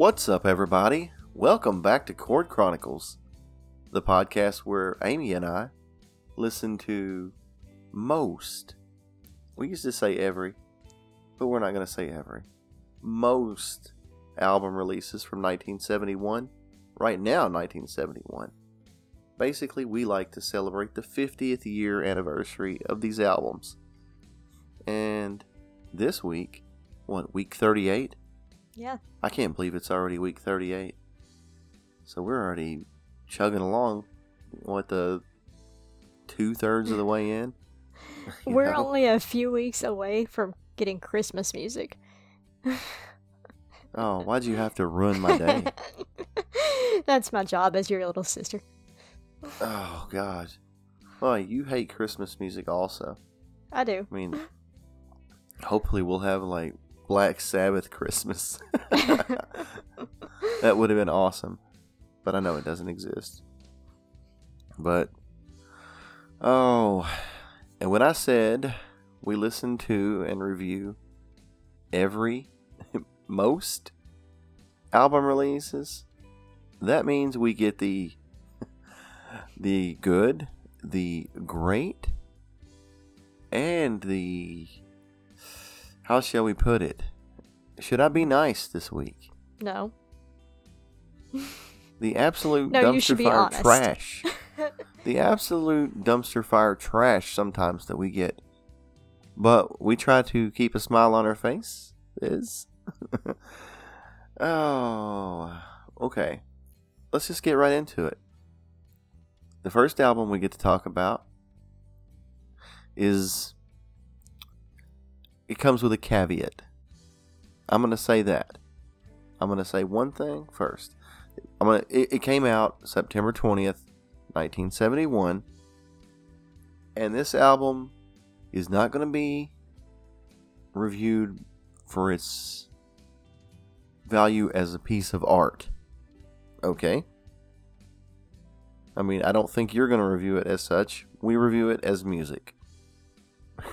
What's up, everybody? Welcome back to Chord Chronicles, the podcast where Amy and I listen to most. We used to say every, but we're not going to say every. Most album releases from 1971, right now, 1971. Basically, we like to celebrate the 50th year anniversary of these albums. And this week, what, week 38? Yeah. I can't believe it's already week 38. So we're already chugging along, what, the two thirds of the way in? We're know? only a few weeks away from getting Christmas music. Oh, why'd you have to ruin my day? That's my job as your little sister. oh, God. Well, you hate Christmas music also. I do. I mean, hopefully we'll have, like, Black Sabbath Christmas. that would have been awesome. But I know it doesn't exist. But, oh, and when I said we listen to and review every, most album releases, that means we get the, the good, the great, and the, how shall we put it? Should I be nice this week? No. The absolute No, dumpster fire honest. trash. the absolute dumpster fire trash sometimes that we get. But we try to keep a smile on our face. Is oh okay. Let's just get right into it. The first album we get to talk about is it comes with a caveat. I'm gonna say that. I'm gonna say one thing first. I'm gonna. It, it came out September twentieth, nineteen seventy one, and this album is not gonna be reviewed for its value as a piece of art. Okay. I mean, I don't think you're gonna review it as such. We review it as music.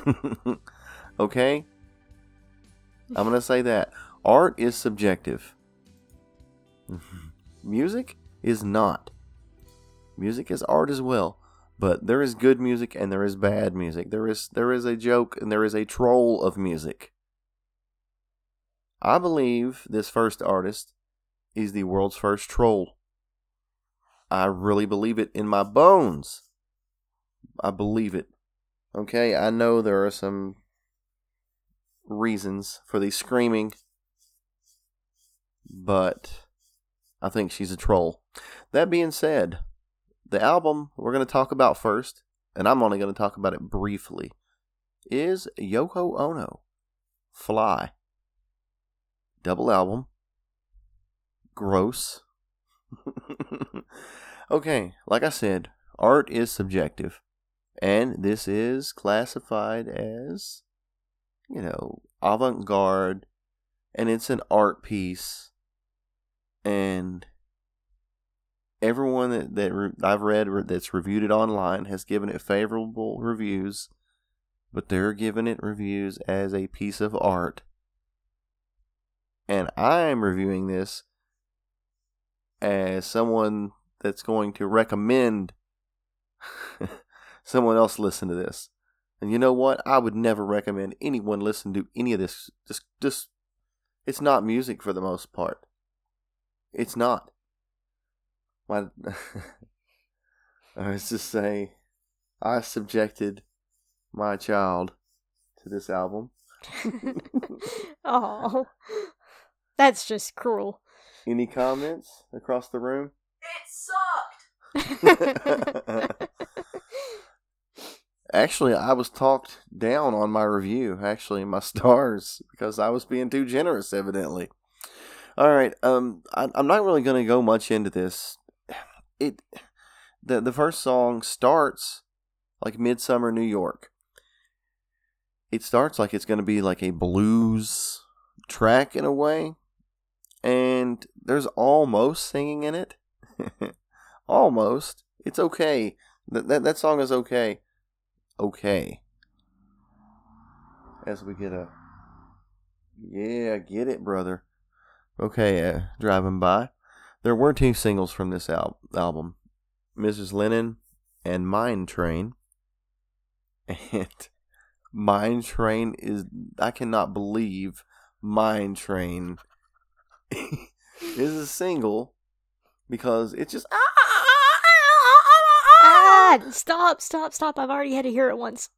okay. I'm gonna say that art is subjective. music is not. Music is art as well, but there is good music and there is bad music. There is there is a joke and there is a troll of music. I believe this first artist is the world's first troll. I really believe it in my bones. I believe it. Okay, I know there are some reasons for the screaming, but I think she's a troll. That being said, the album we're going to talk about first, and I'm only going to talk about it briefly, is Yoko Ono Fly. Double album. Gross. okay, like I said, art is subjective, and this is classified as, you know, avant garde, and it's an art piece and everyone that, that re- I've read re- that's reviewed it online has given it favorable reviews, but they're giving it reviews as a piece of art. And I'm reviewing this as someone that's going to recommend someone else listen to this. And you know what? I would never recommend anyone listen to any of this. Just, just, it's not music for the most part. It's not. My, I was just saying, I subjected my child to this album. oh. That's just cruel. Any comments across the room? It sucked. Actually, I was talked down on my review, actually, my stars, because I was being too generous, evidently. All right, um, I, I'm not really going to go much into this. It, the the first song starts like Midsummer New York. It starts like it's going to be like a blues track in a way, and there's almost singing in it. almost. It's okay. That, that that song is okay. Okay. As we get a Yeah, get it, brother. okay, uh, driving by. There were two singles from this al- album Mrs. Lennon and Mind Train. And Mind Train is, I cannot believe Mind Train is a single because it's just. Ah, stop, stop, stop. I've already had to hear it once.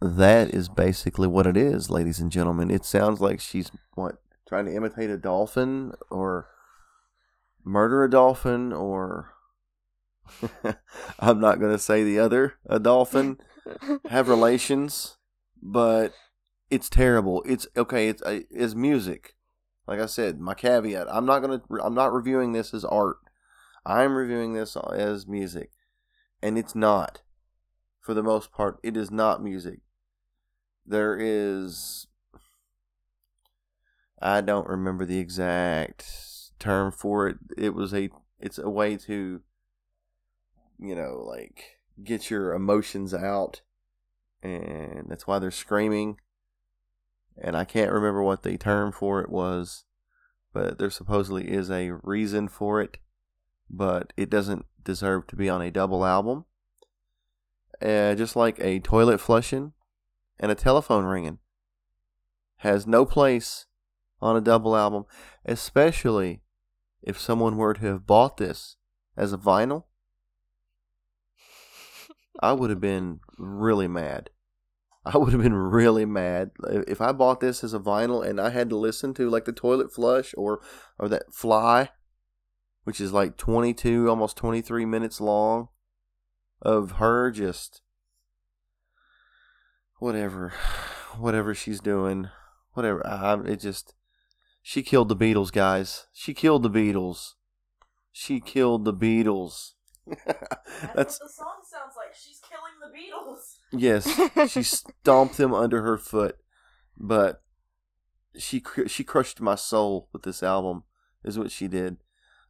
That is basically what it is, ladies and gentlemen. It sounds like she's, what, trying to imitate a dolphin or murder a dolphin or. I'm not going to say the other, a dolphin, have relations, but it's terrible. It's okay. It's uh, it's music. Like I said, my caveat: I'm not gonna. I'm not reviewing this as art. I'm reviewing this as music, and it's not. For the most part, it is not music. There is. I don't remember the exact term for it. It was a. It's a way to. You know, like get your emotions out, and that's why they're screaming and I can't remember what the term for it was, but there supposedly is a reason for it, but it doesn't deserve to be on a double album. Uh, just like a toilet flushing and a telephone ringing has no place on a double album, especially if someone were to have bought this as a vinyl. I would have been really mad. I would have been really mad if I bought this as a vinyl and I had to listen to like the toilet flush or or that fly, which is like 22, almost 23 minutes long of her just whatever whatever she's doing, whatever. I, it just she killed the Beatles, guys. She killed the Beatles. She killed the Beatles. That's, what the song sounds like. She's killing the Beatles. Yes, she stomped them under her foot, but she she crushed my soul with this album. Is what she did.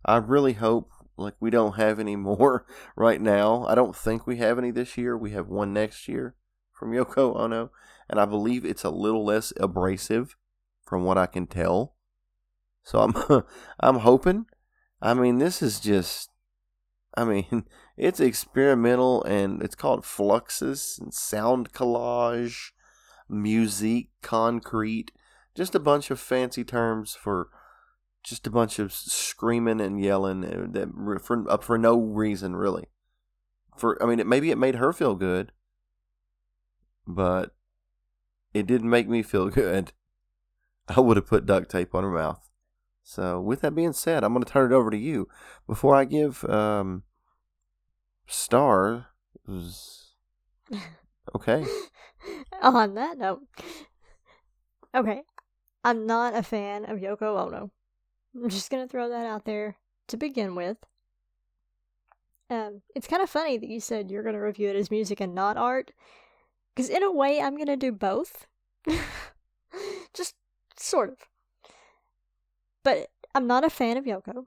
I really hope like we don't have any more right now. I don't think we have any this year. We have one next year from Yoko Ono, and I believe it's a little less abrasive from what I can tell. So I'm I'm hoping. I mean, this is just I mean, it's experimental and it's called Fluxus and Sound Collage, Musique Concrete, just a bunch of fancy terms for just a bunch of screaming and yelling uh, that for uh, for no reason really. For I mean, it, maybe it made her feel good, but it didn't make me feel good. I would have put duct tape on her mouth. So, with that being said, I'm going to turn it over to you before I give um, stars. Okay. On that note, okay, I'm not a fan of Yoko Ono. I'm just gonna throw that out there to begin with. Um, it's kind of funny that you said you're gonna review it as music and not art, because in a way, I'm gonna do both. just sort of. But I'm not a fan of Yoko.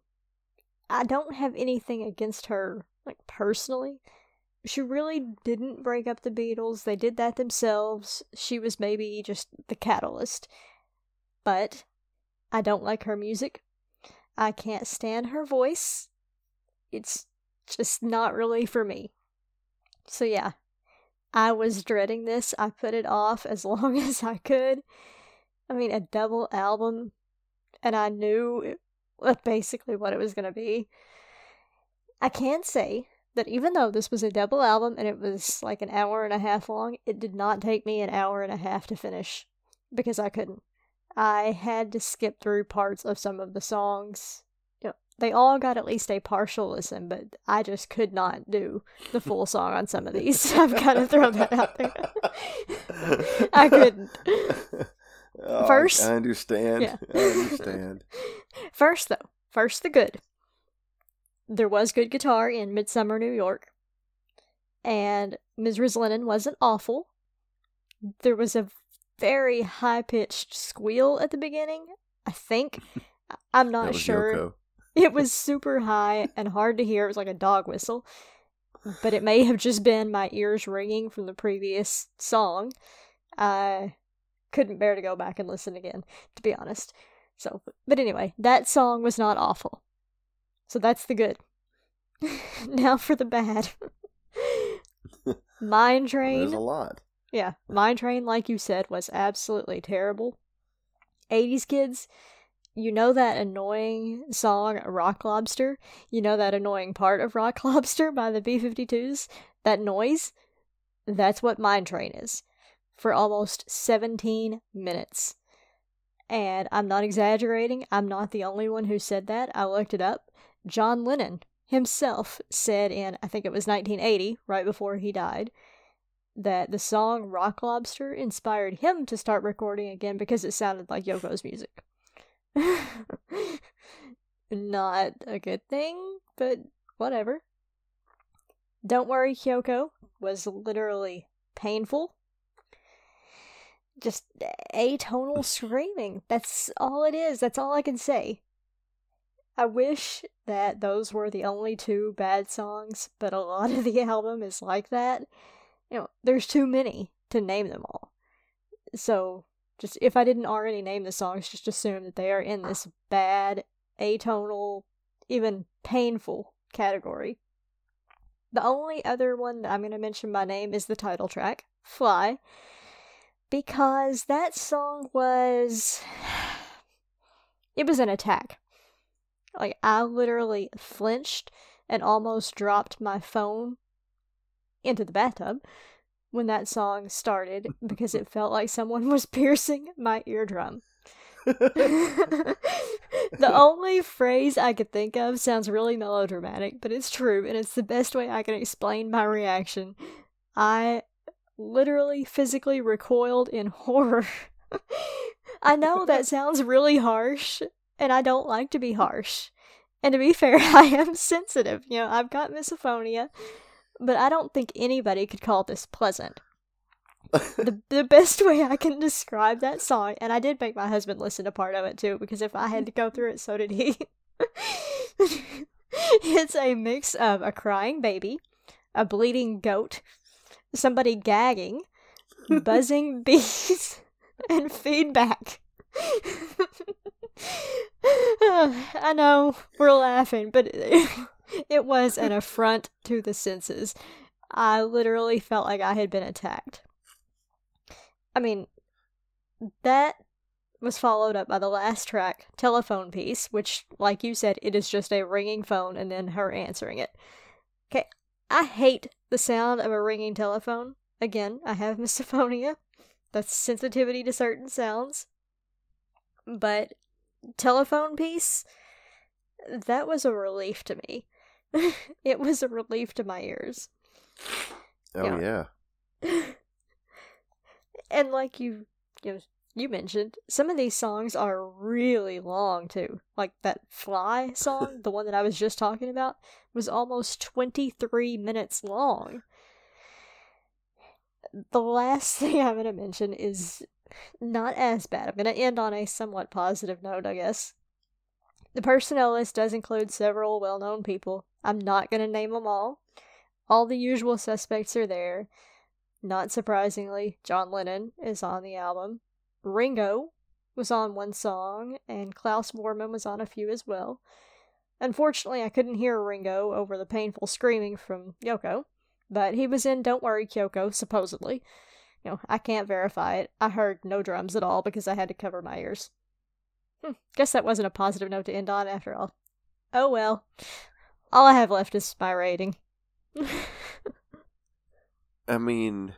I don't have anything against her, like, personally. She really didn't break up the Beatles. They did that themselves. She was maybe just the catalyst. But I don't like her music. I can't stand her voice. It's just not really for me. So, yeah, I was dreading this. I put it off as long as I could. I mean, a double album and I knew it, basically what it was going to be. I can say that even though this was a double album and it was like an hour and a half long, it did not take me an hour and a half to finish because I couldn't. I had to skip through parts of some of the songs. You know, they all got at least a partial listen, but I just could not do the full song on some of these. I've got to throw that out there. I couldn't. Oh, First, I understand. Yeah. I understand. First, though, first the good. There was good guitar in Midsummer, New York, and Ms. Lennon wasn't awful. There was a very high pitched squeal at the beginning. I think. I'm not sure. Yoko. It was super high and hard to hear. It was like a dog whistle. But it may have just been my ears ringing from the previous song. I couldn't bear to go back and listen again, to be honest. So, but anyway, that song was not awful. So that's the good. now for the bad. Mind Train. There's a lot. Yeah, Mind Train, like you said, was absolutely terrible. 80s kids, you know that annoying song Rock Lobster? You know that annoying part of Rock Lobster by the B 52s? That noise? That's what Mind Train is. For almost 17 minutes. And I'm not exaggerating, I'm not the only one who said that. I looked it up. John Lennon himself said in, I think it was 1980, right before he died, that the song Rock Lobster inspired him to start recording again because it sounded like Yoko's music. Not a good thing, but whatever. Don't worry, Kyoko was literally painful. Just atonal screaming. That's all it is. That's all I can say. I wish that those were the only two bad songs, but a lot of the album is like that. You know, there's too many to name them all. So, just if I didn't already name the songs, just assume that they are in this bad, atonal, even painful category. The only other one that I'm going to mention by name is the title track, Fly, because that song was. It was an attack. Like, I literally flinched and almost dropped my phone into the bathtub when that song started because it felt like someone was piercing my eardrum. the only phrase I could think of sounds really melodramatic, but it's true, and it's the best way I can explain my reaction. I literally physically recoiled in horror. I know that sounds really harsh, and I don't like to be harsh. And to be fair, I am sensitive. You know, I've got misophonia, but I don't think anybody could call this pleasant. the the best way I can describe that song, and I did make my husband listen to part of it too, because if I had to go through it, so did he. it's a mix of a crying baby, a bleeding goat, somebody gagging, buzzing bees, and feedback. I know we're laughing, but it, was an affront to the senses. I literally felt like I had been attacked. I mean, that was followed up by the last track, Telephone Piece, which, like you said, it is just a ringing phone and then her answering it. Okay, I hate the sound of a ringing telephone. Again, I have misophonia. That's sensitivity to certain sounds. But telephone piece, that was a relief to me. it was a relief to my ears. Oh yeah. and like you, you know, you mentioned, some of these songs are really long too. Like that Fly song, the one that I was just talking about, was almost 23 minutes long. The last thing I'm going to mention is not as bad. I'm going to end on a somewhat positive note, I guess. The personnel list does include several well known people. I'm not going to name them all. All the usual suspects are there. Not surprisingly, John Lennon is on the album. Ringo was on one song, and Klaus Voormann was on a few as well. Unfortunately, I couldn't hear Ringo over the painful screaming from Yoko, but he was in Don't Worry Kyoko, supposedly. You know, I can't verify it. I heard no drums at all because I had to cover my ears. Hm, guess that wasn't a positive note to end on after all. Oh well. All I have left is my rating. I mean,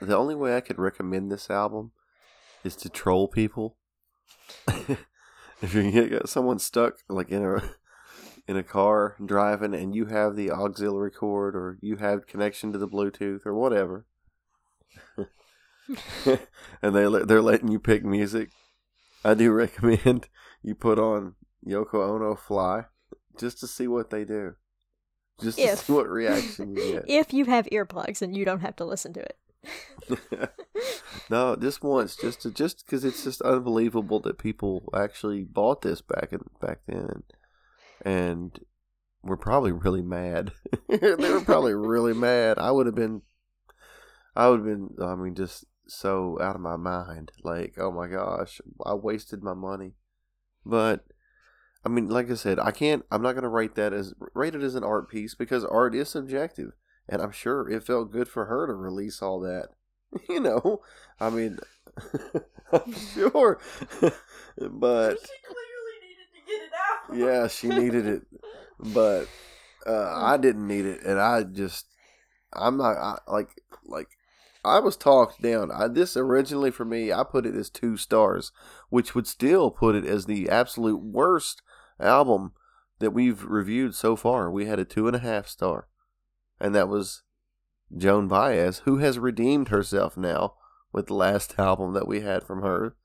the only way I could recommend this album is to troll people. if you get someone stuck like in a in a car driving and you have the auxiliary cord or you have connection to the Bluetooth or whatever, and they they're letting you pick music. I do recommend you put on Yoko Ono Fly just to see what they do. Just to see what reaction you get. if you have earplugs and you don't have to listen to it. no, just once, just to, just because it's just unbelievable that people actually bought this back in back then, and were probably really mad. they were probably really mad. I would have been, I would have been. I mean, just so out of my mind. Like, oh my gosh, I wasted my money. But I mean, like I said, I can't. I'm not going to rate that as rate it as an art piece because art is subjective, and I'm sure it felt good for her to release all that. You know, I mean, I'm sure, but She clearly needed to get it out. yeah, she needed it, but uh, I didn't need it, and I just, I'm not I, like like I was talked down. I, this originally for me, I put it as two stars, which would still put it as the absolute worst album that we've reviewed so far. We had a two and a half star, and that was Joan Baez, who has redeemed herself now with the last album that we had from her.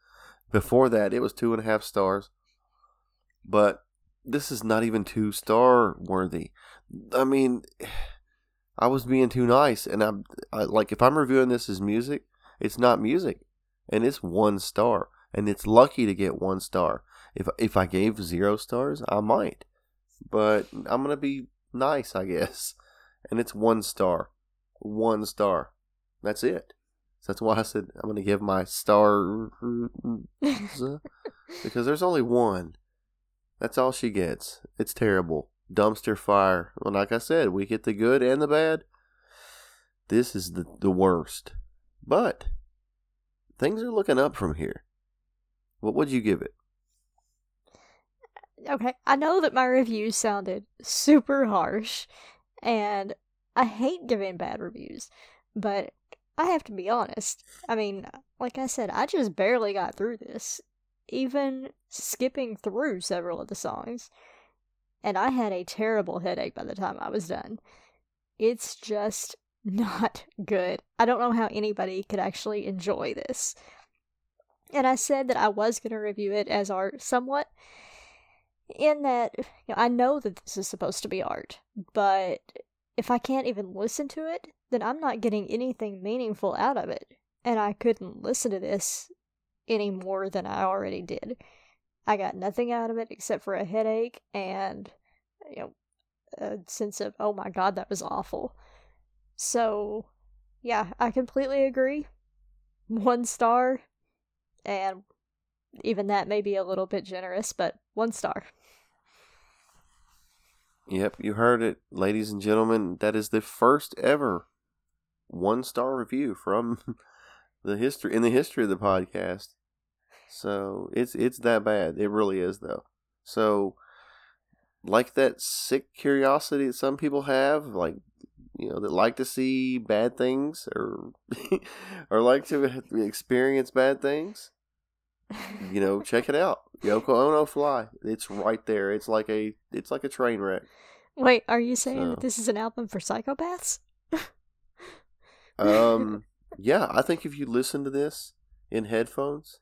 Before that, it was two and a half stars, but this is not even two star worthy. I mean, I was being too nice, and I'm I, like, if I'm reviewing this as music, it's not music, and it's one star, and it's lucky to get one star. If if I gave zero stars, I might, but I'm gonna be nice, I guess, and it's one star, one star. That's it. So that's why I said I'm gonna give my star because there's only one. That's all she gets. It's terrible. Dumpster fire. Well, like I said, we get the good and the bad. This is the, the worst. But things are looking up from here. What would you give it? okay, I know that my review sounded super harsh, and I hate giving bad reviews, but I have to be honest. I mean, like I said, I just barely got through this, even skipping through several of the songs, and I had a terrible headache by the time I was done. It's just not good. I don't know how anybody could actually enjoy this. And I said that I was going to review it as art somewhat, in that you know, I know that this is supposed to be art, but if I can't even listen to it, then I'm not getting anything meaningful out of it. And I couldn't listen to this any more than I already did. I got nothing out of it except for a headache and you know a sense of oh my god that was awful. So yeah, I completely agree. One star and even that may be a little bit generous, but one star. Yep, you heard it, ladies and gentlemen. That is the first ever one star review from the history in the history of the podcast. So it's it's that bad. It really is though. So like that sick curiosity that some people have, like you know, that like to see bad things or or like to experience bad things. You know, check it out. Yoko Ono Fly. It's right there. It's like a it's like a train wreck. Wait, are you saying So- that this is an album for psychopaths? Um, yeah, I think if you listen to this in headphones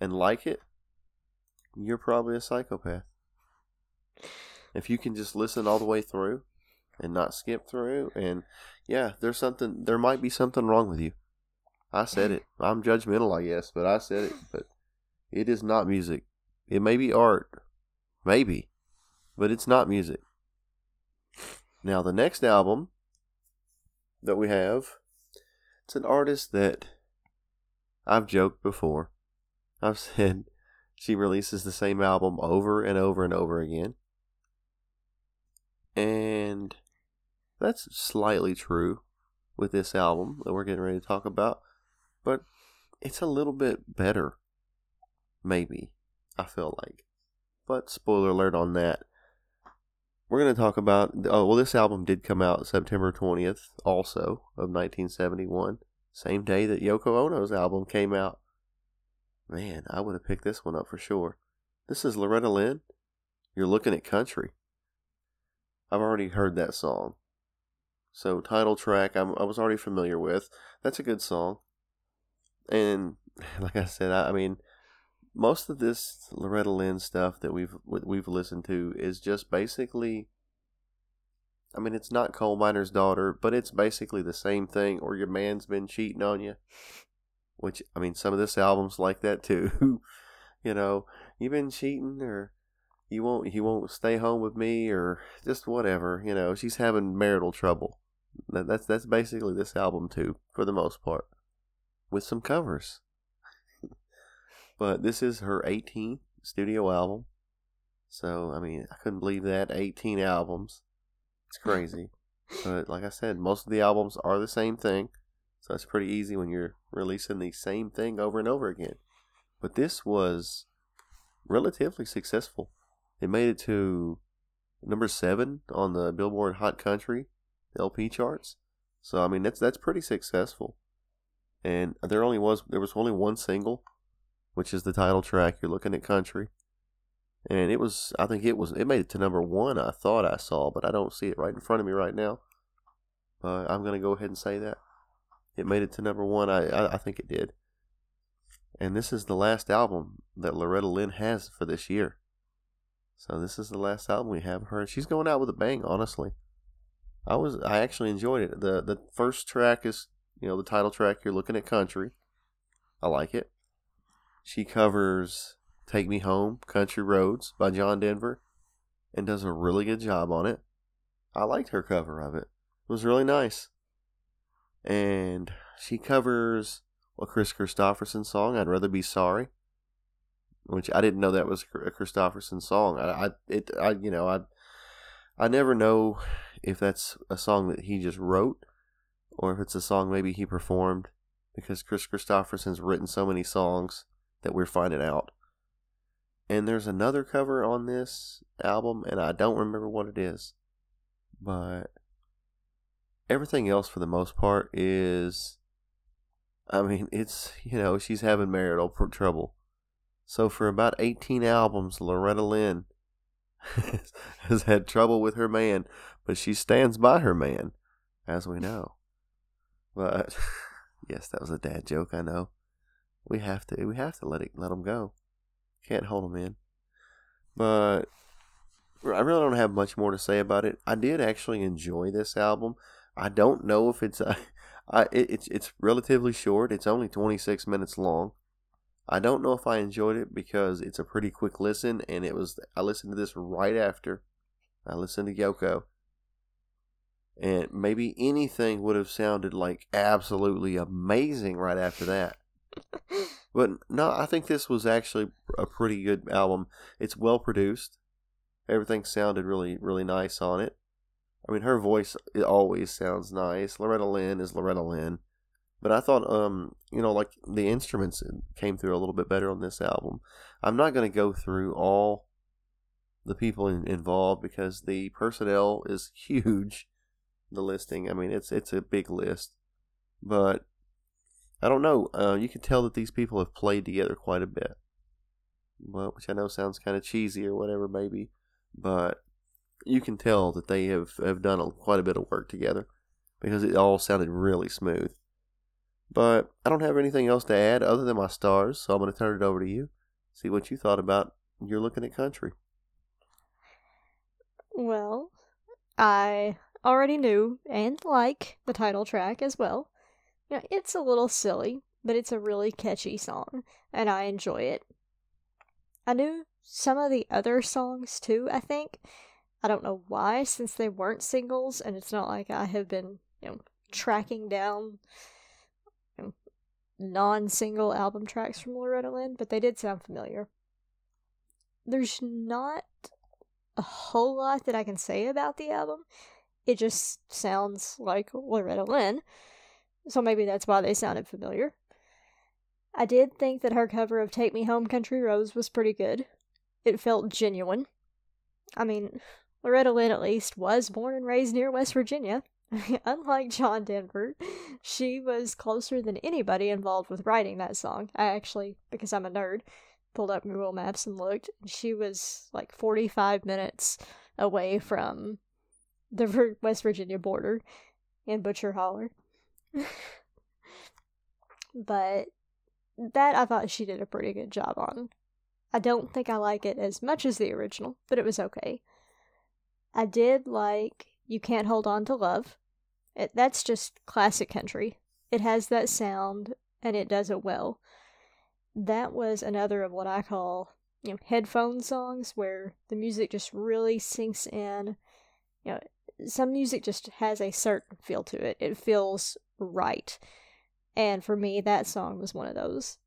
and like it, you're probably a psychopath. If you can just listen all the way through and not skip through, and yeah, there's something, there might be something wrong with you. I said it. I'm judgmental, I guess, but I said it. But it is not music. It may be art, maybe, but it's not music. Now, the next album that we have it's an artist that I've joked before. I've said she releases the same album over and over and over again. And that's slightly true with this album that we're getting ready to talk about. But it's a little bit better. Maybe. I feel like. But spoiler alert on that. We're going to talk about. Oh, well, this album did come out September 20th, also, of 1971. Same day that Yoko Ono's album came out. Man, I would have picked this one up for sure. This is Loretta Lynn. You're looking at country. I've already heard that song. So, title track, I'm, I was already familiar with. That's a good song. And, like I said, I, I mean, most of this Loretta Lynn stuff that we've we've listened to is just basically I mean it's not coal miner's daughter, but it's basically the same thing or your man's been cheating on you. Which I mean some of this album's like that too. you know, you've been cheating or you won't you won't stay home with me or just whatever, you know, she's having marital trouble. That, that's that's basically this album too for the most part with some covers but this is her 18th studio album. So, I mean, I couldn't believe that. 18 albums. It's crazy. but like I said, most of the albums are the same thing. So it's pretty easy when you're releasing the same thing over and over again. But this was relatively successful. It made it to number seven on the Billboard Hot Country LP charts. So I mean that's that's pretty successful. And there only was there was only one single, which is the title track. You're looking at country, and it was I think it was it made it to number one. I thought I saw, but I don't see it right in front of me right now. But I'm gonna go ahead and say that it made it to number one. I I, I think it did. And this is the last album that Loretta Lynn has for this year. So this is the last album we have her. She's going out with a bang, honestly. I was I actually enjoyed it. The the first track is you know the title track. You're looking at country. I like it. She covers "Take Me Home," "Country Roads" by John Denver, and does a really good job on it. I liked her cover of it. It was really nice. And she covers a Kris Kristofferson song. I'd rather be sorry which I didn't know that was a Kristofferson song. I, I, it, I, you know, I, I never know if that's a song that he just wrote or if it's a song maybe he performed because Kris Kristofferson's written so many songs that we're finding out. And there's another cover on this album, and I don't remember what it is, but everything else for the most part is. I mean, it's you know she's having marital trouble so for about 18 albums, Loretta Lynn has had trouble with her man, but she stands by her man, as we know. But yes, that was a dad joke. I know. We have to. We have to let it let them go. Can't hold them in. But I really don't have much more to say about it. I did actually enjoy this album. I don't know if it's uh, a, I, it, it's it's relatively short. It's only 26 minutes long. I don't know if I enjoyed it because it's a pretty quick listen, and it was I listened to this right after I listened to Yoko, and maybe anything would have sounded like absolutely amazing right after that. but no, I think this was actually a pretty good album. It's well produced. Everything sounded really, really nice on it. I mean, her voice it always sounds nice. Loretta Lynn is Loretta Lynn. But I thought, um, you know, like the instruments came through a little bit better on this album. I'm not going to go through all the people in, involved because the personnel is huge. The listing, I mean, it's it's a big list, but I don't know. Uh, you can tell that these people have played together quite a bit. Well, which I know sounds kind of cheesy or whatever, maybe, but you can tell that they have have done a, quite a bit of work together because it all sounded really smooth. But I don't have anything else to add other than my stars, so I'm going to turn it over to you. See what you thought about You're Looking at Country. Well, I already knew and like the title track as well. You know, it's a little silly, but it's a really catchy song, and I enjoy it. I knew some of the other songs too, I think. I don't know why, since they weren't singles, and it's not like I have been, you know, tracking down non single album tracks from Loretta Lynn, but they did sound familiar. There's not a whole lot that I can say about the album. It just sounds like Loretta Lynn, so maybe that's why they sounded familiar. I did think that her cover of Take Me Home Country Roads was pretty good. It felt genuine. I mean, Loretta Lynn at least was born and raised near West Virginia, Unlike John Denver, she was closer than anybody involved with writing that song. I actually, because I'm a nerd, pulled up Google Maps and looked. She was like 45 minutes away from the West Virginia border in Butcher Holler. but that I thought she did a pretty good job on. I don't think I like it as much as the original, but it was okay. I did like you Can't Hold On to Love. It, that's just classic country. It has that sound and it does it well. That was another of what I call, you know, headphone songs where the music just really sinks in. You know, some music just has a certain feel to it. It feels right. And for me, that song was one of those.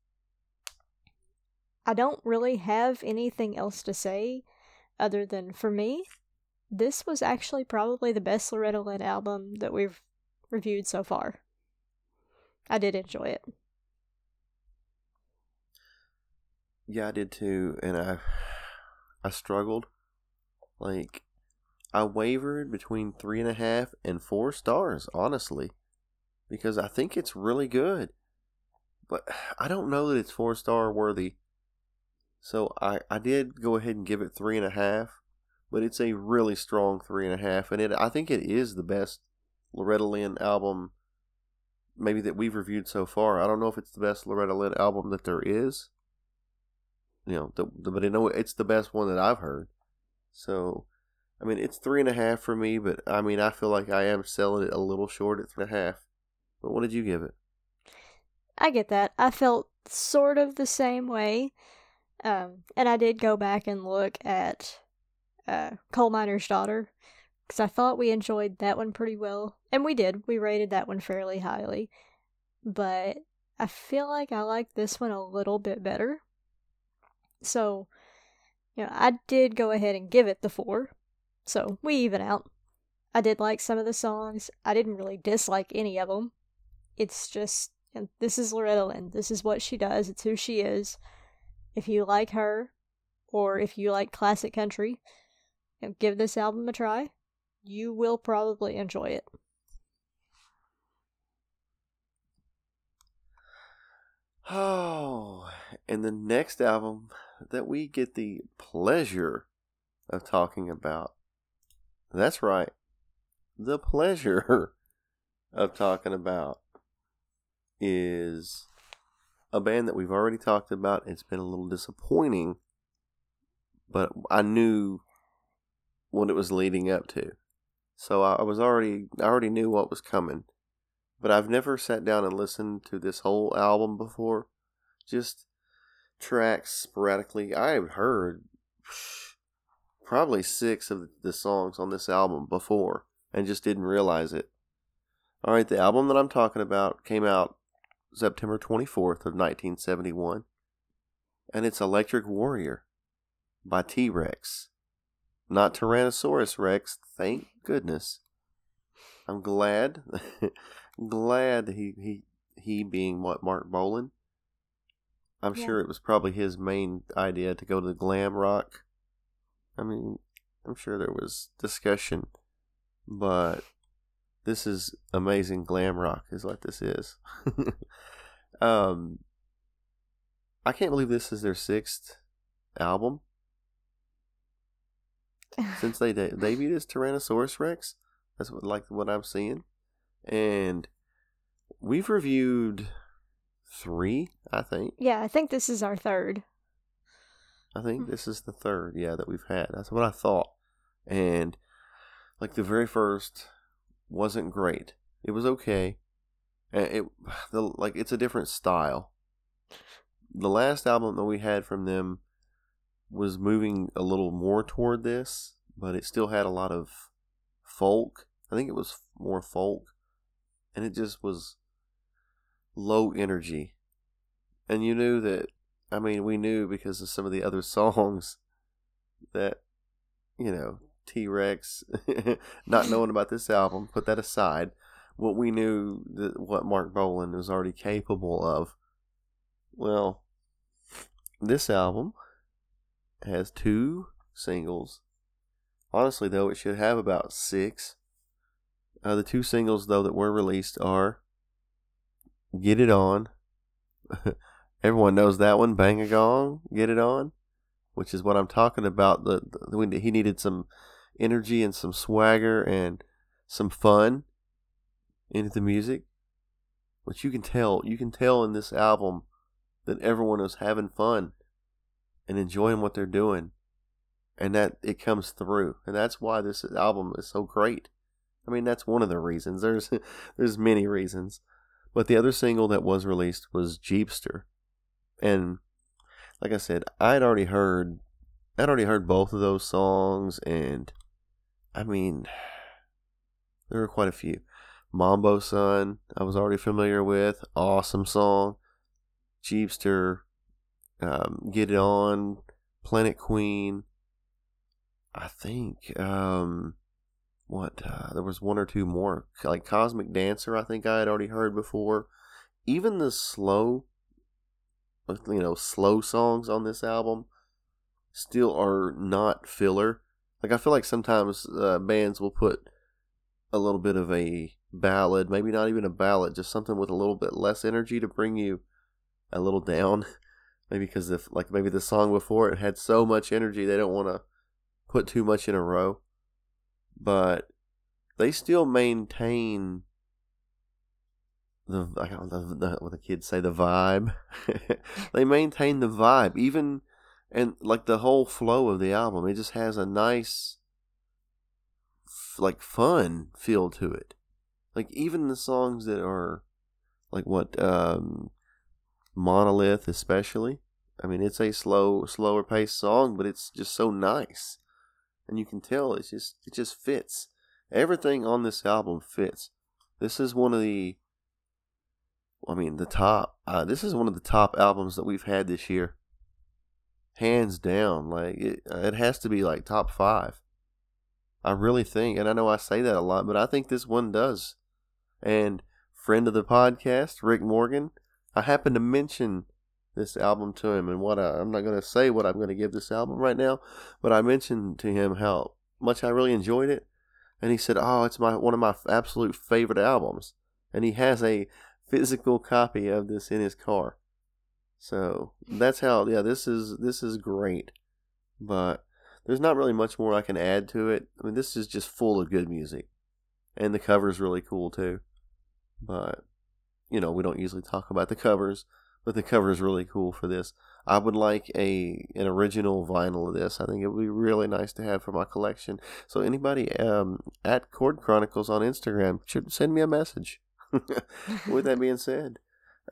I don't really have anything else to say other than for me, this was actually probably the best Loretta Lynn album that we've reviewed so far. I did enjoy it. Yeah, I did too, and I I struggled. Like I wavered between three and a half and four stars, honestly, because I think it's really good, but I don't know that it's four star worthy. So I I did go ahead and give it three and a half, but it's a really strong three and a half, and it I think it is the best Loretta Lynn album maybe that we've reviewed so far. I don't know if it's the best Loretta Lynn album that there is. You know, the, the, but I know it's the best one that I've heard. So, I mean, it's three and a half for me, but I mean, I feel like I am selling it a little short at three and a half. But what did you give it? I get that. I felt sort of the same way. Um, and I did go back and look at uh, Coal Miner's Daughter because I thought we enjoyed that one pretty well. And we did. We rated that one fairly highly. But I feel like I like this one a little bit better. So, you know, I did go ahead and give it the four. So we even out. I did like some of the songs. I didn't really dislike any of them. It's just, you know, this is Loretta Lynn. This is what she does. It's who she is. If you like her, or if you like classic country, give this album a try. You will probably enjoy it. Oh, and the next album that we get the pleasure of talking about. That's right. The pleasure of talking about is a band that we've already talked about. It's been a little disappointing, but I knew what it was leading up to. So I was already I already knew what was coming. But I've never sat down and listened to this whole album before. Just tracks sporadically. I have heard probably six of the songs on this album before and just didn't realize it. All right, the album that I'm talking about came out September 24th of 1971, and it's Electric Warrior by T-Rex. Not Tyrannosaurus Rex, thank goodness. I'm glad, glad he he he being what Marc Bolan. I'm yeah. sure it was probably his main idea to go to the glam rock. I mean, I'm sure there was discussion, but this is amazing glam rock is what this is. um, I can't believe this is their sixth album since they de- debuted as Tyrannosaurus Rex. That's what like what I'm seeing, and we've reviewed three, I think. Yeah, I think this is our third. I think hmm. this is the third, yeah, that we've had. That's what I thought, and like the very first wasn't great. It was okay, it the like it's a different style. The last album that we had from them was moving a little more toward this, but it still had a lot of folk. I think it was more folk, and it just was low energy. And you knew that, I mean, we knew because of some of the other songs that, you know, T Rex, not knowing about this album, put that aside. What we knew that what Marc Bolan was already capable of. Well, this album has two singles. Honestly, though, it should have about six. Uh, the two singles, though, that were released are Get It On. Everyone knows that one. Bang a Gong, Get It On, which is what I'm talking about. The, the He needed some energy and some swagger and some fun into the music. Which you can tell, you can tell in this album that everyone was having fun and enjoying what they're doing and that it comes through and that's why this album is so great. I mean that's one of the reasons. There's there's many reasons. But the other single that was released was jeepster. And like i said i'd already heard i'd already heard both of those songs and i mean there were quite a few. Mambo Sun i was already familiar with. Awesome song. Jeepster um, Get It On, Planet Queen. I think um, what uh, there was one or two more like Cosmic Dancer. I think I had already heard before. Even the slow, you know, slow songs on this album still are not filler. Like I feel like sometimes uh, bands will put a little bit of a ballad, maybe not even a ballad, just something with a little bit less energy to bring you a little down. maybe because if like maybe the song before it had so much energy they don't want to put too much in a row. But they still maintain the I don't know what the kids say the vibe. they maintain the vibe even and like the whole flow of the album. It just has a nice like fun feel to it. Like even the songs that are like what um Monolith especially. I mean, it's a slow slower paced song, but it's just so nice. And you can tell it's just it just fits. Everything on this album fits. This is one of the I mean, the top uh, this is one of the top albums that we've had this year. Hands down, like it, it has to be like top 5. I really think, and I know I say that a lot, but I think this one does. And friend of the podcast, Rick Morgan, I happened to mention this album to him and what I, I'm not going to say what I'm going to give this album right now, but I mentioned to him how much I really enjoyed it, and he said, "Oh, it's my one of my absolute favorite albums," and he has a physical copy of this in his car. So that's how. Yeah, this is this is great, but there's not really much more I can add to it. I mean, this is just full of good music, and the cover is really cool too. But you know, we don't usually talk about the covers, but the cover is really cool for this. I would like a an original vinyl of this. I think it would be really nice to have for my collection. So anybody um, at Chord Chronicles on Instagram should send me a message. With that being said,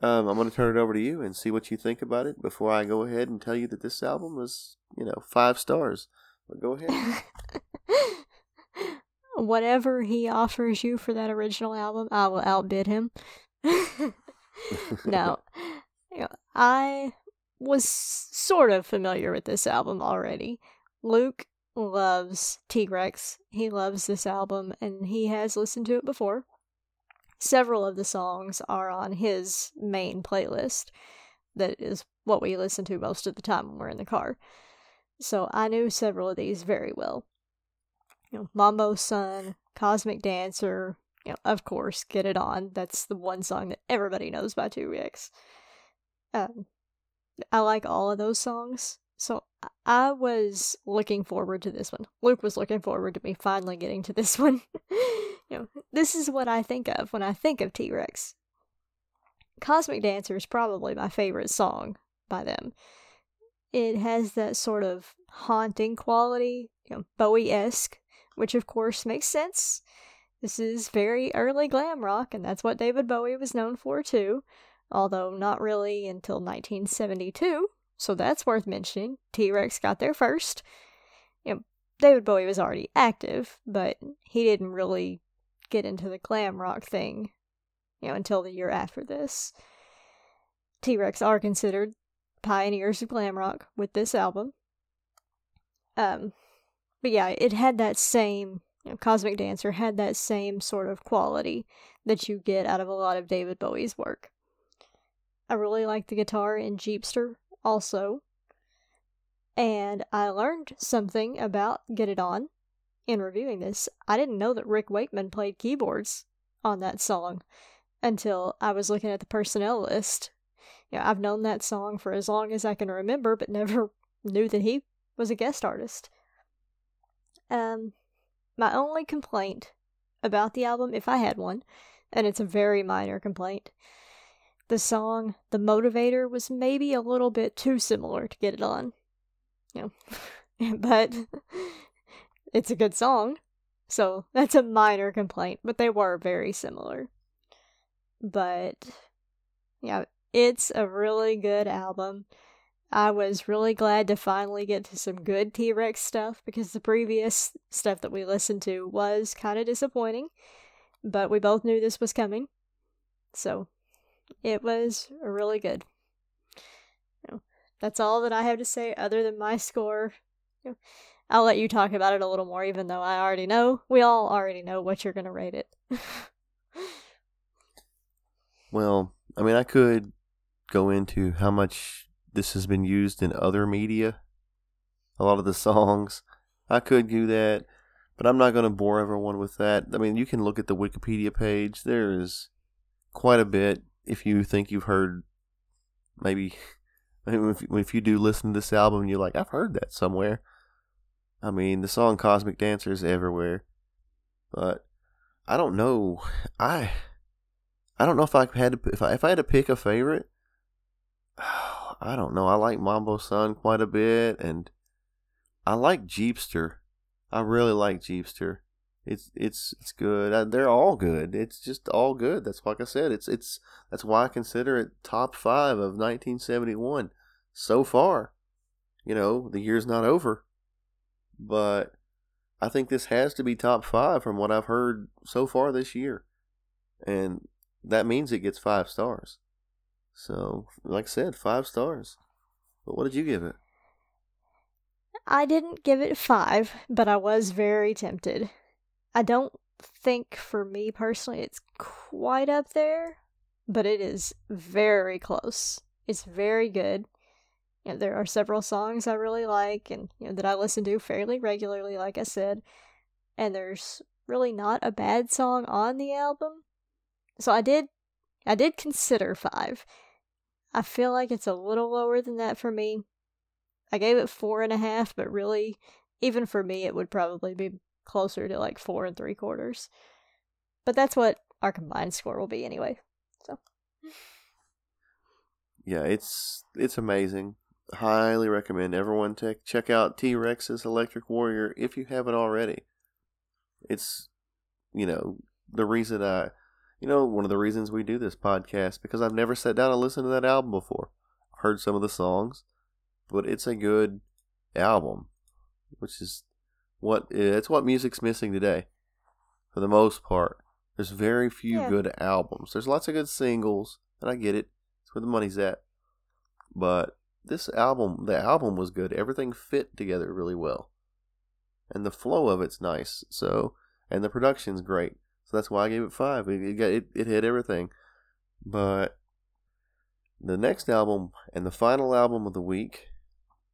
um, I'm going to turn it over to you and see what you think about it before I go ahead and tell you that this album was, you know, five stars. But go ahead. Whatever he offers you for that original album, I will outbid him. no, I was sort of familiar with this album already. Luke loves T Rex. He loves this album and he has listened to it before. Several of the songs are on his main playlist. That is what we listen to most of the time when we're in the car. So I knew several of these very well. You know, Mambo Sun, Cosmic Dancer, you know, of course, Get It On. That's the one song that everybody knows by T Rex. Um, I like all of those songs. So I was looking forward to this one. Luke was looking forward to me finally getting to this one. you know, this is what I think of when I think of T Rex. Cosmic Dancer is probably my favorite song by them. It has that sort of haunting quality, you know, Bowie esque, which of course makes sense. This is very early glam rock, and that's what David Bowie was known for too although not really until 1972, so that's worth mentioning. T Rex got there first. You know, David Bowie was already active, but he didn't really get into the glam rock thing, you know, until the year after this. T Rex are considered pioneers of glam rock with this album. Um, but yeah, it had that same you know, Cosmic Dancer had that same sort of quality that you get out of a lot of David Bowie's work. I really like the guitar in Jeepster also. And I learned something about Get It On in reviewing this. I didn't know that Rick Wakeman played keyboards on that song until I was looking at the personnel list. You know, I've known that song for as long as I can remember, but never knew that he was a guest artist. Um, my only complaint about the album, if I had one, and it's a very minor complaint, the song The Motivator was maybe a little bit too similar to Get It On. You know, but it's a good song. So that's a minor complaint, but they were very similar. But yeah, it's a really good album. I was really glad to finally get to some good T Rex stuff because the previous stuff that we listened to was kind of disappointing. But we both knew this was coming. So it was really good. You know, that's all that I have to say other than my score. I'll let you talk about it a little more, even though I already know. We all already know what you're going to rate it. well, I mean, I could go into how much this has been used in other media. A lot of the songs. I could do that, but I'm not going to bore everyone with that. I mean, you can look at the Wikipedia page. There is quite a bit if you think you've heard maybe if, if you do listen to this album you're like, I've heard that somewhere. I mean, the song Cosmic Dancer is everywhere. But I don't know. I I don't know if I had to if I if I had to pick a favorite. I don't know. I like Mambo Sun quite a bit and I like Jeepster. I really like Jeepster. It's it's it's good. Uh, they're all good. It's just all good. That's like I said. It's it's that's why I consider it top five of 1971 so far. You know, the year's not over, but I think this has to be top five from what I've heard so far this year, and that means it gets five stars. So, like I said, five stars. But what did you give it? I didn't give it five, but I was very tempted. I don't think for me personally it's quite up there, but it is very close. It's very good. You know, there are several songs I really like and you know that I listen to fairly regularly, like I said. And there's really not a bad song on the album. So I did I did consider five. I feel like it's a little lower than that for me. I gave it four and a half, but really, even for me, it would probably be closer to like four and three quarters. But that's what our combined score will be anyway. So Yeah, it's it's amazing. Highly recommend everyone take check out T Rex's Electric Warrior if you haven't already. It's you know, the reason I you know, one of the reasons we do this podcast because I've never sat down and listened to that album before. I've heard some of the songs, but it's a good album, which is what it's what music's missing today for the most part. There's very few yeah. good albums. There's lots of good singles, and I get it. It's where the money's at. But this album, the album was good. Everything fit together really well. And the flow of it's nice. So, and the production's great. So that's why I gave it 5. It, it got it, it hit everything. But the next album and the final album of the week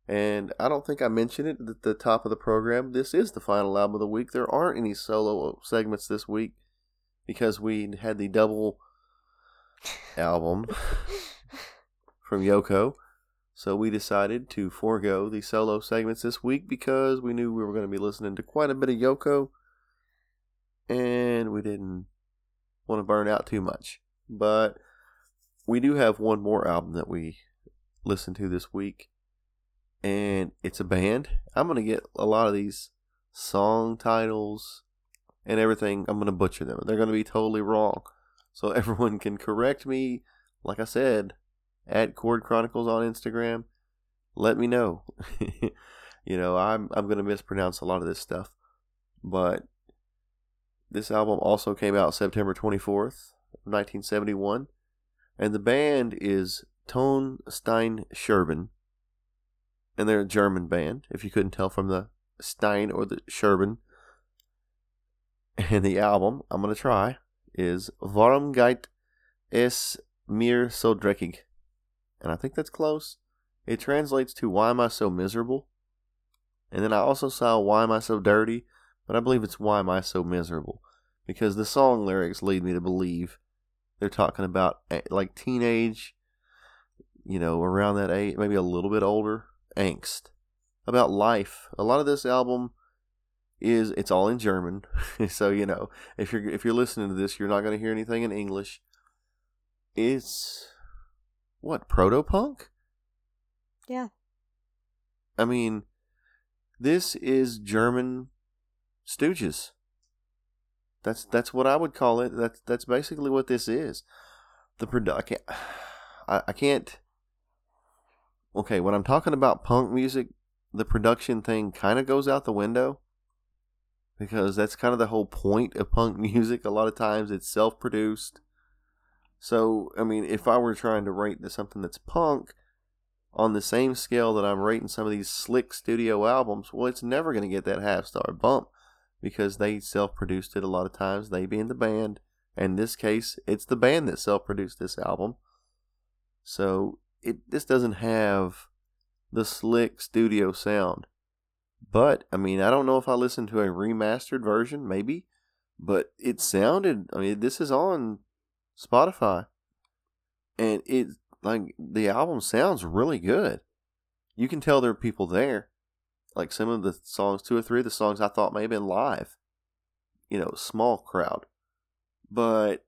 and I don't think I mentioned it at the top of the program. This is the final album of the week. There aren't any solo segments this week because we had the double album from Yoko. So we decided to forego the solo segments this week because we knew we were going to be listening to quite a bit of Yoko and we didn't want to burn out too much. But we do have one more album that we listened to this week and it's a band. I'm gonna get a lot of these song titles and everything. I'm gonna butcher them. They're gonna be totally wrong. So everyone can correct me. Like I said, at Chord Chronicles on Instagram. Let me know. you know, I'm I'm gonna mispronounce a lot of this stuff, but this album also came out September 24th, 1971, and the band is Tone Stein Scherben and they're a German band, if you couldn't tell from the Stein or the Scherben. And the album, I'm going to try, is Warum geht es mir so dreckig? And I think that's close. It translates to Why am I so miserable? And then I also saw Why am I so dirty? But I believe it's Why am I so miserable? Because the song lyrics lead me to believe they're talking about like teenage, you know, around that age, maybe a little bit older, angst about life. A lot of this album is it's all in German. so, you know, if you're if you're listening to this, you're not going to hear anything in English. It's what, proto-punk? Yeah. I mean, this is German Stooges. That's that's what I would call it. That's that's basically what this is. The production. I, I can't okay, when I'm talking about punk music, the production thing kind of goes out the window because that's kind of the whole point of punk music. A lot of times it's self produced. So, I mean, if I were trying to rate something that's punk on the same scale that I'm rating some of these slick studio albums, well, it's never going to get that half star bump because they self produced it a lot of times, they being the band. And in this case, it's the band that self produced this album. So it this doesn't have the slick studio sound. But I mean, I don't know if I listened to a remastered version, maybe, but it sounded. I mean, this is on Spotify, and it like the album sounds really good. You can tell there are people there. Like some of the songs, two or three of the songs I thought may have been live. You know, small crowd, but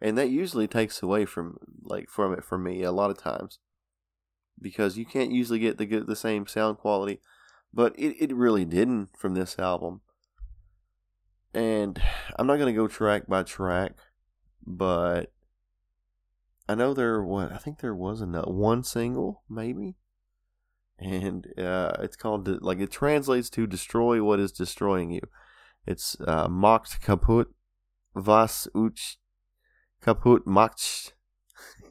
and that usually takes away from like from it for me a lot of times because you can't usually get the the same sound quality but it, it really didn't from this album. And I'm not to go track by track, but I know there what I think there was a one single maybe, and uh, it's called like it translates to "destroy what is destroying you." It's uh, "macht kaputt was euch kaputt macht."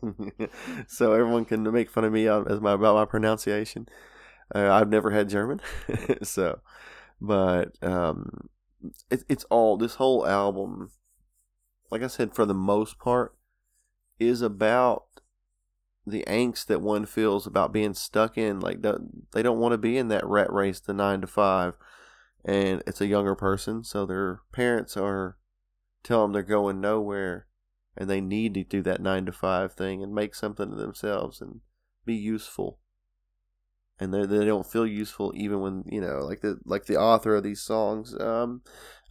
so everyone can make fun of me as my about my pronunciation. Uh, I've never had German, so, but um, it, it's all this whole album. Like I said, for the most part, is about the angst that one feels about being stuck in. Like they don't want to be in that rat race, the nine to five, and it's a younger person, so their parents are telling them they're going nowhere, and they need to do that nine to five thing and make something of themselves and be useful and they they don't feel useful even when you know like the like the author of these songs. Um,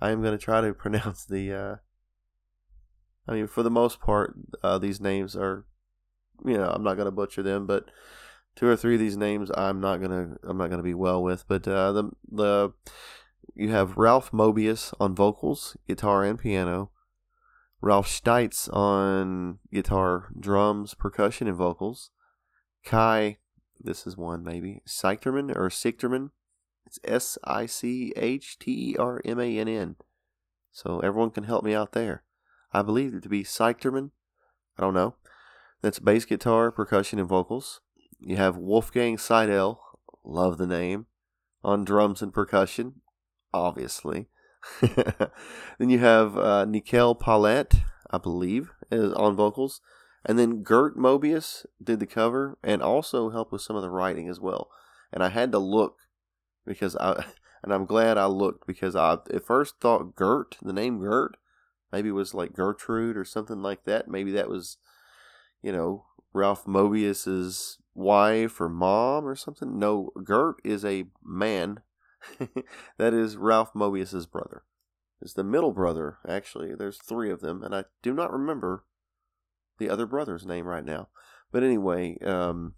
I am going to try to pronounce the. Uh, I mean, for the most part, uh, these names are, you know, I'm not going to butcher them, but two or three of these names I'm not gonna I'm not gonna be well with. But uh, the the you have Ralph Mobius on vocals, guitar, and piano. Ralph Steitz on guitar, drums, percussion, and vocals. Kai this is one maybe. Sichterman or Sichterman. It's S I C H T E R M A N N. So everyone can help me out there. I believe it to be Sichterman. I don't know. That's bass guitar, percussion, and vocals. You have Wolfgang Seidel. Love the name. On drums and percussion, obviously. then you have uh, Nikel Pallat, I believe, is on vocals. And then Gert Mobius did the cover and also helped with some of the writing as well. And I had to look because I, and I'm glad I looked because I at first thought Gert, the name Gert, maybe was like Gertrude or something like that. Maybe that was, you know, Ralph Mobius's wife or mom or something. No, Gert is a man. that is Ralph Mobius's brother. It's the middle brother, actually. There's three of them, and I do not remember the other brother's name right now. But anyway, um,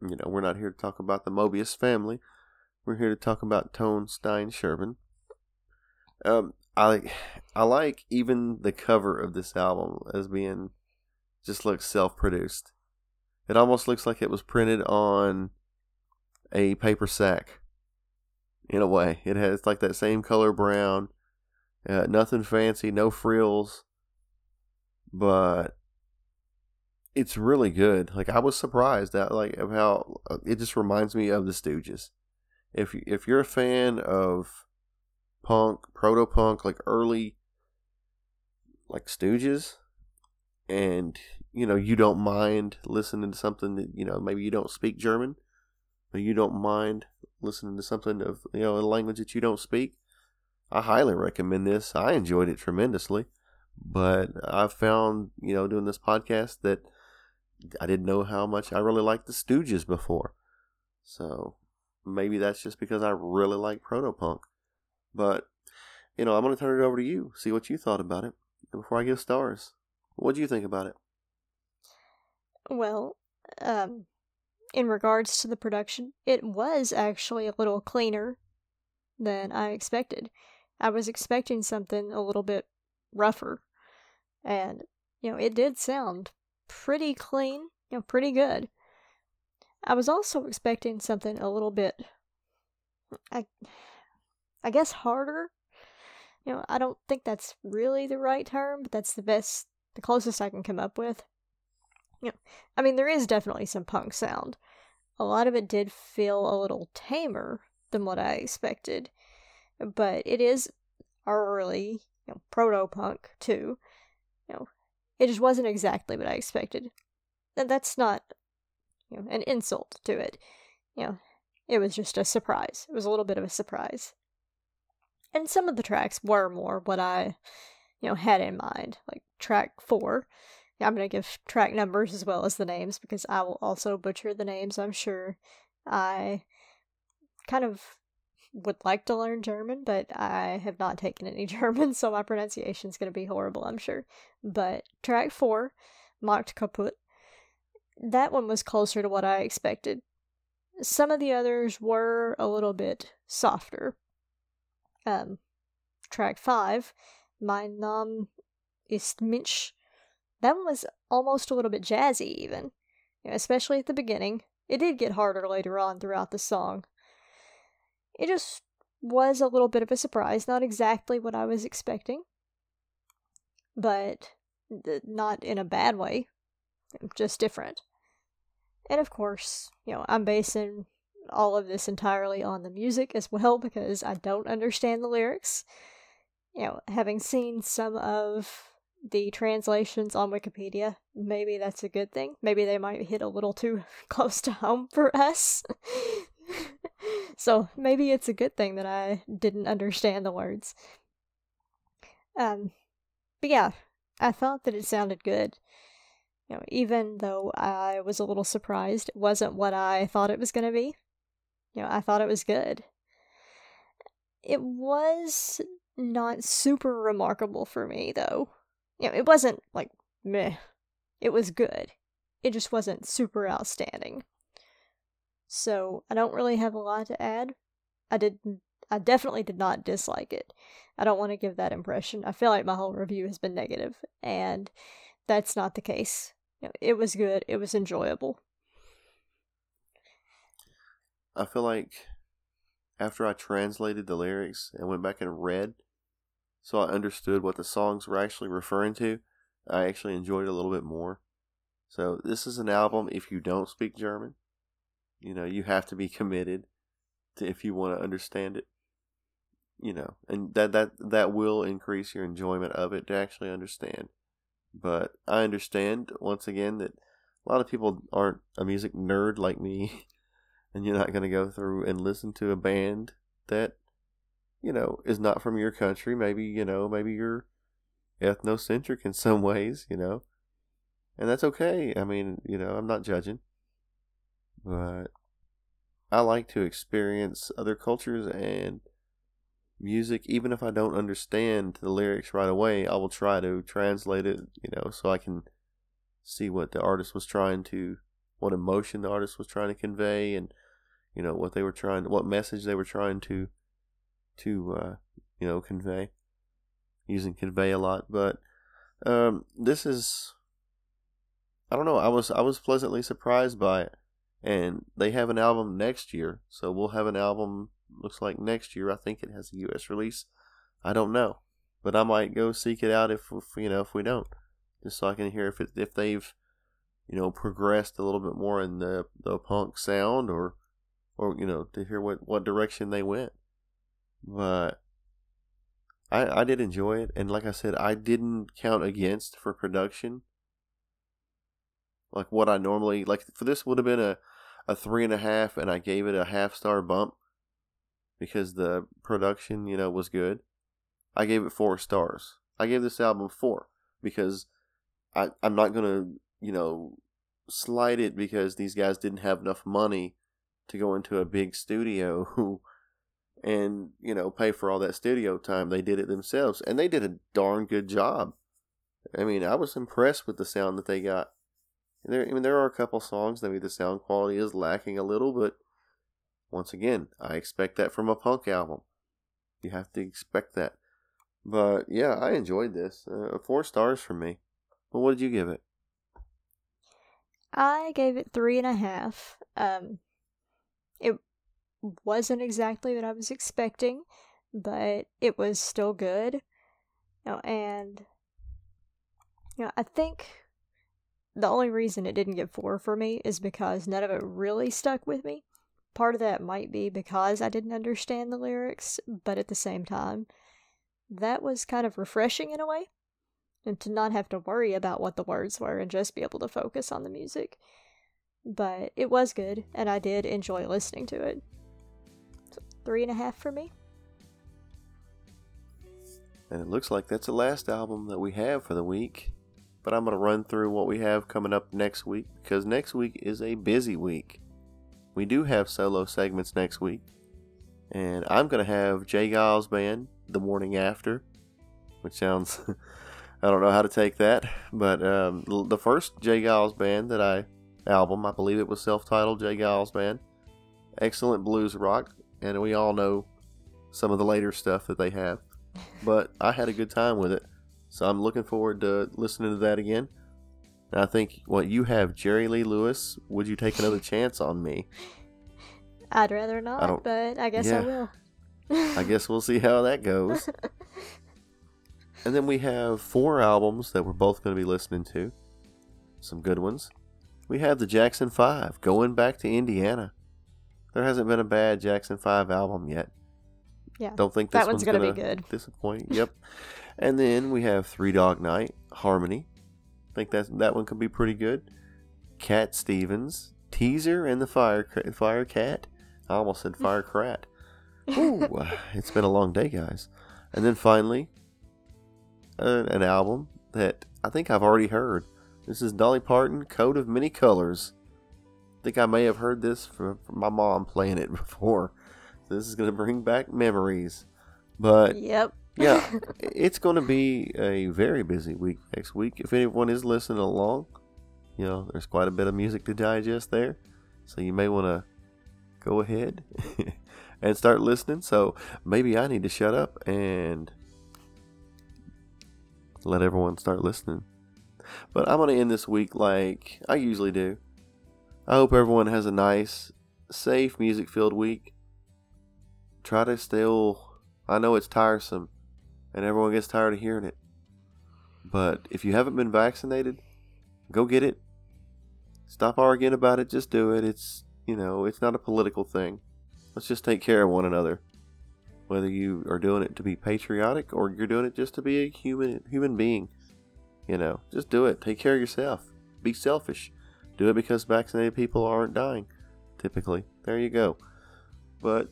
you know, we're not here to talk about the Mobius family. We're here to talk about Tone Stein Scherben. Um, I I like even the cover of this album as being just looks self produced. It almost looks like it was printed on a paper sack. In a way, it has like that same color brown. Uh, nothing fancy, no frills, but it's really good. Like I was surprised that like of how uh, it just reminds me of the Stooges. If if you're a fan of punk, proto punk, like early like Stooges, and you know you don't mind listening to something that you know maybe you don't speak German, but you don't mind listening to something of you know a language that you don't speak. I highly recommend this. I enjoyed it tremendously, but I've found you know doing this podcast that I didn't know how much I really liked the Stooges before. So maybe that's just because I really like proto punk. But you know, I'm going to turn it over to you. See what you thought about it before I give stars. What do you think about it? Well, um, in regards to the production, it was actually a little cleaner than I expected. I was expecting something a little bit rougher, and you know, it did sound pretty clean, you know, pretty good. I was also expecting something a little bit I I guess harder. You know, I don't think that's really the right term, but that's the best the closest I can come up with. Know, I mean there is definitely some punk sound a lot of it did feel a little tamer than what I expected. But it is early, you know, proto punk too. You know, it just wasn't exactly what I expected. And that's not you know, an insult to it. You know, it was just a surprise. It was a little bit of a surprise. And some of the tracks were more what I, you know, had in mind. Like track four. I'm going to give track numbers as well as the names because I will also butcher the names, I'm sure. I kind of would like to learn German, but I have not taken any German, so my pronunciation is going to be horrible, I'm sure. But track four, Macht kaputt, that one was closer to what I expected. Some of the others were a little bit softer. Um, track five, Mein Name ist Mensch, that one was almost a little bit jazzy, even, you know, especially at the beginning. It did get harder later on throughout the song. It just was a little bit of a surprise, not exactly what I was expecting, but not in a bad way, just different. And of course, you know, I'm basing all of this entirely on the music as well because I don't understand the lyrics. You know, having seen some of the translations on Wikipedia, maybe that's a good thing. Maybe they might hit a little too close to home for us. so maybe it's a good thing that I didn't understand the words. Um, but yeah, I thought that it sounded good. You know, even though I was a little surprised, it wasn't what I thought it was going to be. You know, I thought it was good. It was not super remarkable for me, though. You know, it wasn't like meh. It was good. It just wasn't super outstanding. So I don't really have a lot to add. I did I definitely did not dislike it. I don't want to give that impression. I feel like my whole review has been negative, and that's not the case. It was good. It was enjoyable. I feel like after I translated the lyrics and went back and read, so I understood what the songs were actually referring to, I actually enjoyed it a little bit more. So this is an album if you don't speak German, you know, you have to be committed to if you want to understand it. You know, and that that that will increase your enjoyment of it to actually understand. But I understand once again that a lot of people aren't a music nerd like me, and you're not going to go through and listen to a band that, you know, is not from your country. Maybe, you know, maybe you're ethnocentric in some ways, you know, and that's okay. I mean, you know, I'm not judging, but I like to experience other cultures and music, even if I don't understand the lyrics right away, I will try to translate it, you know, so I can see what the artist was trying to, what emotion the artist was trying to convey, and you know what they were trying, what message they were trying to, to uh, you know, convey. Using convey a lot, but um, this is, I don't know. I was I was pleasantly surprised by it, and they have an album next year, so we'll have an album looks like next year. I think it has a U.S. release. I don't know, but I might go seek it out if, if you know if we don't, just so I can hear if it, if they've you know progressed a little bit more in the the punk sound or or you know to hear what what direction they went. But I I did enjoy it, and like I said, I didn't count against for production. Like what I normally like for this would have been a a three and a half, and I gave it a half star bump because the production, you know, was good. I gave it four stars. I gave this album four because I I'm not gonna you know slight it because these guys didn't have enough money to go into a big studio who and you know pay for all that studio time. They did it themselves and they did a darn good job. I mean, I was impressed with the sound that they got. There, I mean, there are a couple songs that maybe the sound quality is lacking a little, but once again, I expect that from a punk album. You have to expect that. But yeah, I enjoyed this. Uh, four stars from me. But what did you give it? I gave it three and a half. Um, it wasn't exactly what I was expecting, but it was still good. You know, and you know, I think the only reason it didn't get four for me is because none of it really stuck with me. Part of that might be because I didn't understand the lyrics, but at the same time, that was kind of refreshing in a way. And to not have to worry about what the words were and just be able to focus on the music. But it was good, and I did enjoy listening to it. Three and a half for me. And it looks like that's the last album that we have for the week. But I'm going to run through what we have coming up next week because next week is a busy week. We do have solo segments next week. And I'm going to have J. Geils Band the morning after, which sounds. I don't know how to take that. But um, the first J. Geils Band that I. album, I believe it was self titled J. Geils Band. Excellent blues rock. And we all know some of the later stuff that they have but I had a good time with it. So I'm looking forward to listening to that again. And I think what you have, Jerry Lee Lewis. Would you take another chance on me? I'd rather not, I but I guess yeah. I will. I guess we'll see how that goes. and then we have four albums that we're both going to be listening to. Some good ones. We have the Jackson 5, Going Back to Indiana. There hasn't been a bad Jackson 5 album yet. Yeah. Don't think this that one's, one's gonna, gonna, be good. Disappoint. Yep. and then we have Three Dog Night, Harmony. I think that that one could be pretty good. Cat Stevens, Teaser, and the Fire Fire Cat. I almost said Fire Crat. Ooh, it's been a long day, guys. And then finally, uh, an album that I think I've already heard. This is Dolly Parton, Coat of Many Colors. I think I may have heard this from, from my mom playing it before. This is going to bring back memories. But yep. yeah, it's going to be a very busy week next week. If anyone is listening along, you know, there's quite a bit of music to digest there. So you may want to go ahead and start listening. So maybe I need to shut up and let everyone start listening. But I'm going to end this week like I usually do. I hope everyone has a nice, safe, music filled week try to still. I know it's tiresome, and everyone gets tired of hearing it. But if you haven't been vaccinated, go get it. Stop arguing about it. Just do it. It's you know, it's not a political thing. Let's just take care of one another. Whether you are doing it to be patriotic or you're doing it just to be a human human being, you know, just do it. Take care of yourself. Be selfish. Do it because vaccinated people aren't dying. Typically, there you go. But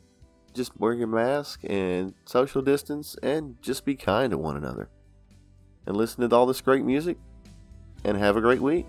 just wear your mask and social distance and just be kind to one another. And listen to all this great music and have a great week.